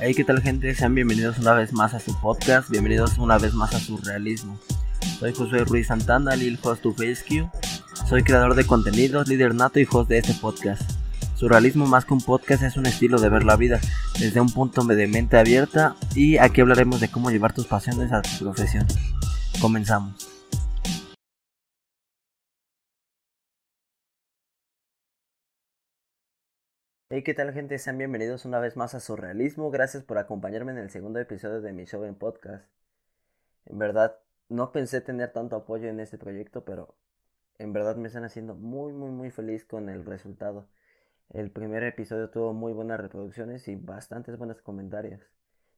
Hey, ¿qué tal gente? Sean bienvenidos una vez más a su podcast, bienvenidos una vez más a Surrealismo. Soy José Ruiz Santana, Lil Host to FaceQ. Soy creador de contenidos, líder nato y host de este podcast. Surrealismo más que un podcast es un estilo de ver la vida desde un punto de mente abierta y aquí hablaremos de cómo llevar tus pasiones a tu profesión. Comenzamos. Hey, ¿qué tal gente? Sean bienvenidos una vez más a Surrealismo. Gracias por acompañarme en el segundo episodio de mi show en podcast. En verdad, no pensé tener tanto apoyo en este proyecto, pero en verdad me están haciendo muy, muy, muy feliz con el resultado. El primer episodio tuvo muy buenas reproducciones y bastantes buenos comentarios.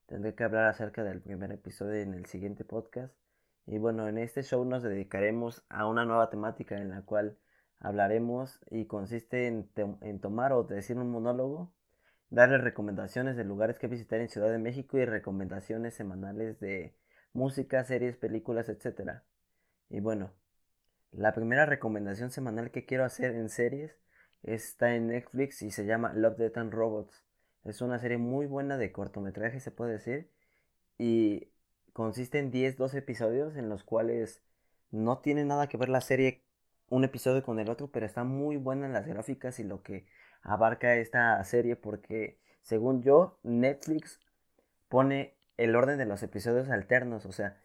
Tendré que hablar acerca del primer episodio en el siguiente podcast. Y bueno, en este show nos dedicaremos a una nueva temática en la cual hablaremos y consiste en, tomar o decir un monólogo, darle recomendaciones de lugares que visitar en Ciudad de México y recomendaciones semanales de música, series, películas, etc. Y bueno, la primera recomendación semanal que quiero hacer en series está en Netflix y se llama Love, Death and Robots. Es una serie muy buena de cortometraje, se puede decir, y consiste en 10-12 episodios en los cuales no tiene nada que ver la serie un episodio con el otro, pero está muy buena en las gráficas y lo que abarca esta serie porque según yo Netflix pone el orden de los episodios alternos, o sea,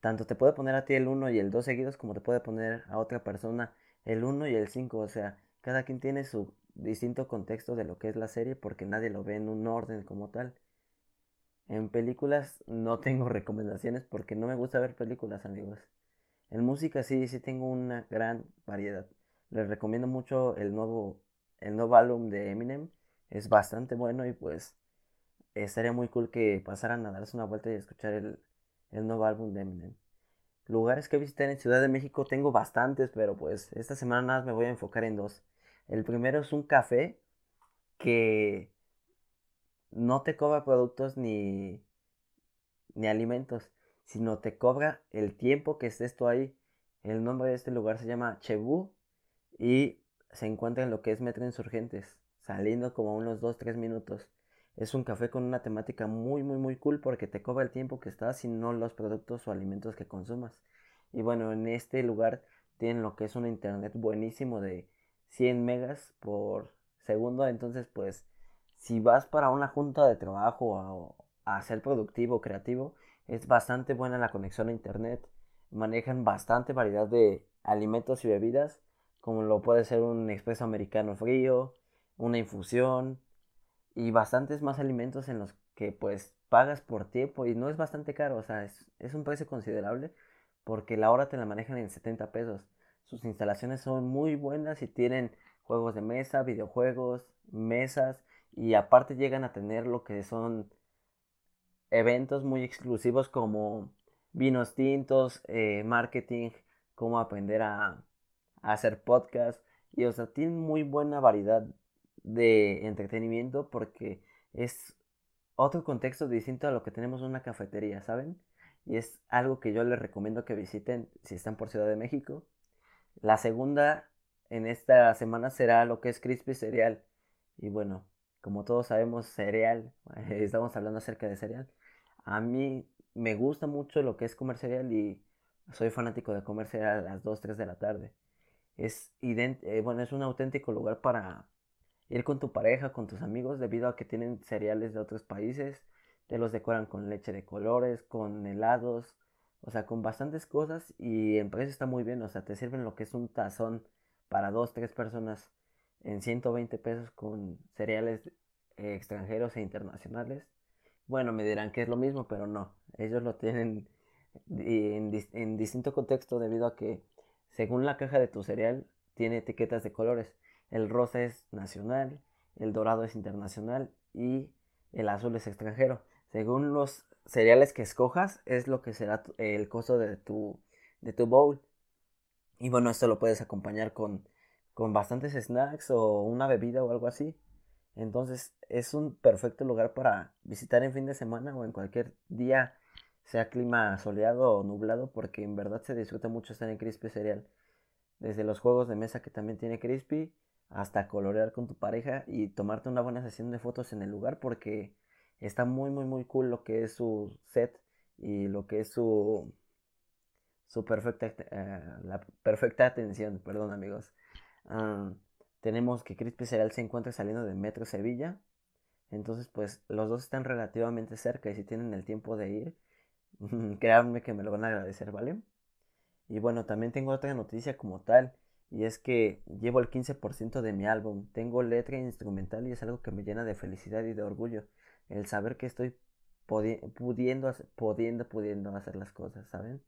tanto te puede poner a ti el 1 y el 2 seguidos como te puede poner a otra persona el 1 y el 5, o sea, cada quien tiene su distinto contexto de lo que es la serie porque nadie lo ve en un orden como tal. En películas no tengo recomendaciones porque no me gusta ver películas, amigos. En música sí, sí tengo una gran variedad. Les recomiendo mucho el nuevo, el nuevo álbum de Eminem. Es bastante bueno y pues estaría muy cool que pasaran a darse una vuelta y escuchar el, el nuevo álbum de Eminem. Lugares que visitar en Ciudad de México tengo bastantes, pero pues esta semana nada más me voy a enfocar en dos. El primero es un café que no te cobra productos ni, ni alimentos sino te cobra el tiempo que estés tú ahí. El nombre de este lugar se llama Chebú y se encuentra en lo que es Metro Insurgentes, saliendo como unos 2-3 minutos. Es un café con una temática muy muy muy cool porque te cobra el tiempo que estás y no los productos o alimentos que consumas. Y bueno, en este lugar tienen lo que es un internet buenísimo de 100 megas por segundo. Entonces pues si vas para una junta de trabajo o a ser productivo, creativo, es bastante buena la conexión a internet. Manejan bastante variedad de alimentos y bebidas, como lo puede ser un expreso americano frío, una infusión y bastantes más alimentos en los que pues pagas por tiempo y no es bastante caro, o sea, es, es un precio considerable porque la hora te la manejan en 70 pesos. Sus instalaciones son muy buenas y tienen juegos de mesa, videojuegos, mesas y aparte llegan a tener lo que son eventos muy exclusivos como vinos tintos, eh, marketing, cómo aprender a, hacer podcast. Y o sea, tienen muy buena variedad de entretenimiento porque es otro contexto distinto a lo que tenemos en una cafetería, ¿saben? Y es algo que yo les recomiendo que visiten si están por Ciudad de México. La segunda en esta semana será lo que es Crispy Cereal. Y bueno, como todos sabemos, cereal, estamos hablando acerca de cereal. A mí me gusta mucho lo que es comer cereal y soy fanático de comer cereal a las 2, 3 de la tarde. Es, eh, bueno, es un auténtico lugar para ir con tu pareja, con tus amigos, debido a que tienen cereales de otros países. Te los decoran con leche de colores, con helados, o sea, con bastantes cosas y en precio está muy bien. O sea, te sirven lo que es un tazón para 2, 3 personas en 120 pesos con cereales eh, extranjeros e internacionales. Bueno, me dirán que es lo mismo, pero no. Ellos lo tienen en, distinto contexto debido a que según la caja de tu cereal tiene etiquetas de colores. El rosa es nacional, el dorado es internacional y el azul es extranjero. Según los cereales que escojas es lo que será el costo de tu, de tu bowl. Y bueno, esto lo puedes acompañar con, con bastantes snacks o una bebida o algo así. Entonces es un perfecto lugar para visitar en fin de semana o en cualquier día, sea clima soleado o nublado, porque en verdad se disfruta mucho estar en Crispy Cereal. Desde los juegos de mesa que también tiene Crispy, hasta colorear con tu pareja y tomarte una buena sesión de fotos en el lugar, porque Está muy, muy, muy cool lo que es su set y lo que es su, su perfecta, eh, la perfecta atención, perdón amigos. Tenemos que Crispy Cereal se encuentra saliendo de Metro Sevilla. Entonces, pues los dos están relativamente cerca y si tienen el tiempo de ir, créanme que me lo van a agradecer, ¿vale? Y bueno, también tengo otra noticia como tal, y es que llevo el 15% de mi álbum, tengo letra instrumental y es algo que me llena de felicidad y de orgullo, el saber que estoy pudiendo, pudiendo, pudiendo hacer las cosas, ¿saben?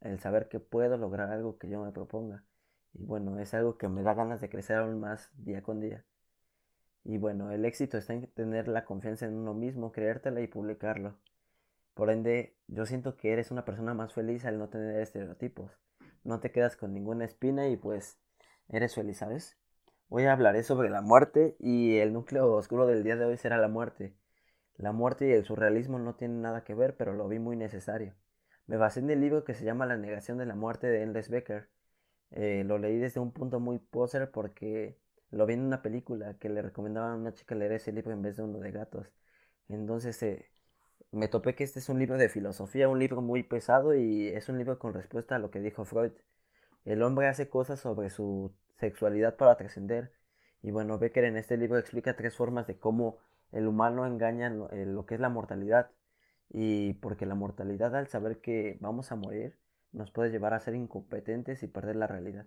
El saber que puedo lograr algo que yo me proponga. Y bueno, es algo que me da ganas de crecer aún más día con día. Y bueno, el éxito está en tener la confianza en uno mismo, creértela y publicarlo. Por ende, yo siento que eres una persona más feliz al no tener estereotipos. No te quedas con ninguna espina y pues eres feliz, ¿sabes? Hoy hablaré sobre la muerte y el núcleo oscuro del día de hoy será la muerte. La muerte y el surrealismo no tienen nada que ver, pero lo vi muy necesario. Me basé en el libro que se llama La negación de la muerte de Endless Becker. Eh, lo leí desde un punto muy poser porque lo vi en una película que le recomendaban a una chica leer ese libro en vez de uno de gatos. Entonces eh, me topé que este es un libro de filosofía, un libro muy pesado y es un libro con respuesta a lo que dijo Freud. El hombre hace cosas sobre su sexualidad para trascender. Y bueno, Becker en este libro explica tres formas de cómo el humano engaña eh, lo, que es la mortalidad. Y porque la mortalidad al saber que vamos a morir nos puede llevar a ser incompetentes y perder la realidad.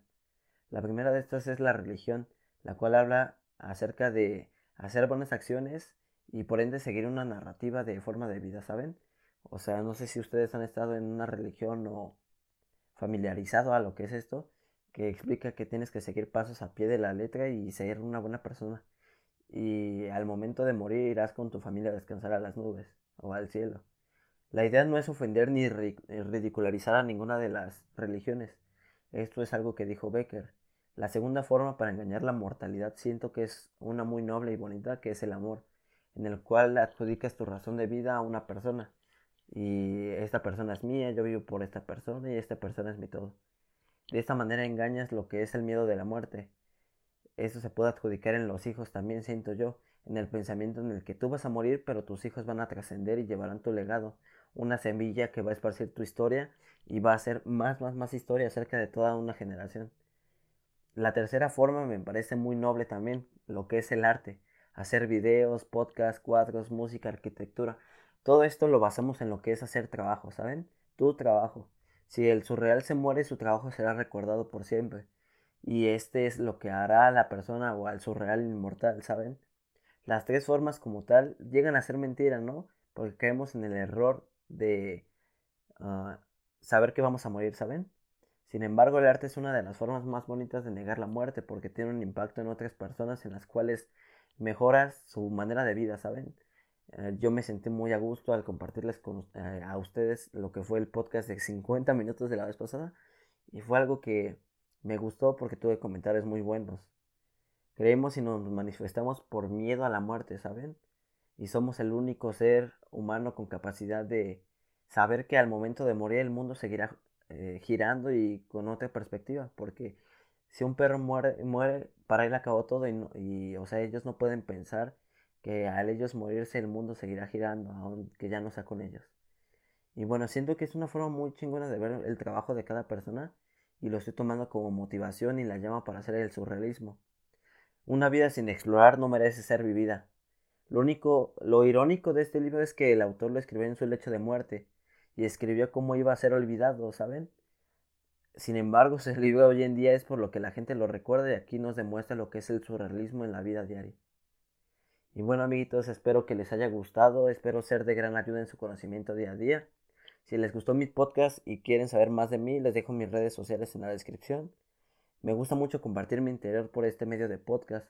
La primera de estas es la religión, la cual habla acerca de hacer buenas acciones y por ende seguir una narrativa de forma de vida, ¿saben? O sea, no sé si ustedes han estado en una religión o familiarizado a lo que es esto, que explica que tienes que seguir pasos a pie de la letra y ser una buena persona. Y al momento de morir irás con tu familia a descansar a las nubes o al cielo. La idea no es ofender ni ridicularizar a ninguna de las religiones. Esto es algo que dijo Becker. La segunda forma para engañar la mortalidad siento que es una muy noble y bonita, que es el amor en el cual adjudicas tu razón de vida a una persona. Y esta persona es mía, yo vivo por esta persona y esta persona es mi todo. De esta manera engañas lo que es el miedo de la muerte. Eso se puede adjudicar en los hijos también, siento yo, en el pensamiento en el que tú vas a morir, pero tus hijos van a trascender y llevarán tu legado, una semilla que va a esparcir tu historia y va a hacer más, más, más historia acerca de toda una generación. La tercera forma me parece muy noble también, lo que es el arte hacer videos, podcasts, cuadros, música, arquitectura. Todo esto lo basamos en lo que es hacer trabajo, ¿saben? Tu trabajo. Si el surreal se muere, su trabajo será recordado por siempre. Y este es lo que hará a la persona o al surreal inmortal, ¿saben? Las tres formas como tal llegan a ser mentira, ¿no? Porque caemos en el error de ah, saber que vamos a morir, ¿saben? Sin embargo, el arte es una de las formas más bonitas de negar la muerte porque tiene un impacto en otras personas en las cuales mejoras su manera de vida, ¿saben? Eh, yo me sentí muy a gusto al compartirles con, eh, a ustedes lo que fue el podcast de 50 minutos de la vez pasada y fue algo que me gustó porque tuve comentarios muy buenos. Creemos y nos manifestamos por miedo a la muerte, ¿saben? Y somos el único ser humano con capacidad de saber que al momento de morir el mundo seguirá eh, girando y con otra perspectiva, porque si un perro muere, muere para él acabó todo y, o sea, ellos no pueden pensar que al ellos morirse el mundo seguirá girando, aunque ya no sea con ellos. Y bueno, siento que es una forma muy chingona de ver el trabajo de cada persona y lo estoy tomando como motivación y la llama para hacer el surrealismo. Una vida sin explorar no merece ser vivida. Lo único, lo irónico de este libro es que el autor lo escribió en su lecho de muerte y escribió cómo iba a ser olvidado, ¿saben? Sin embargo, ese libro hoy en día es por lo que la gente lo recuerda y aquí nos demuestra lo que es el surrealismo en la vida diaria. Y bueno amiguitos, espero que les haya gustado, espero ser de gran ayuda en su conocimiento día a día. Si les gustó mi podcast y quieren saber más de mí, les dejo mis redes sociales en la descripción. Me gusta mucho compartir mi interior por este medio de podcast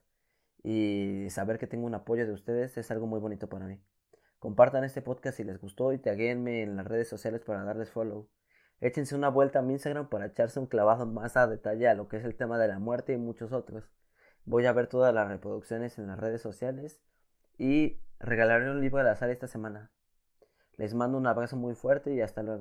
y saber que tengo un apoyo de ustedes es algo muy bonito para mí. Compartan este podcast si les gustó y taguenme en las redes sociales para darles follow. Échense una vuelta a mi Instagram para echarse un clavado más a detalle a lo que es el tema de la muerte y muchos otros. Voy a ver todas las reproducciones en las redes sociales y regalaré un libro al azar esta semana. Les mando un abrazo muy fuerte y hasta luego.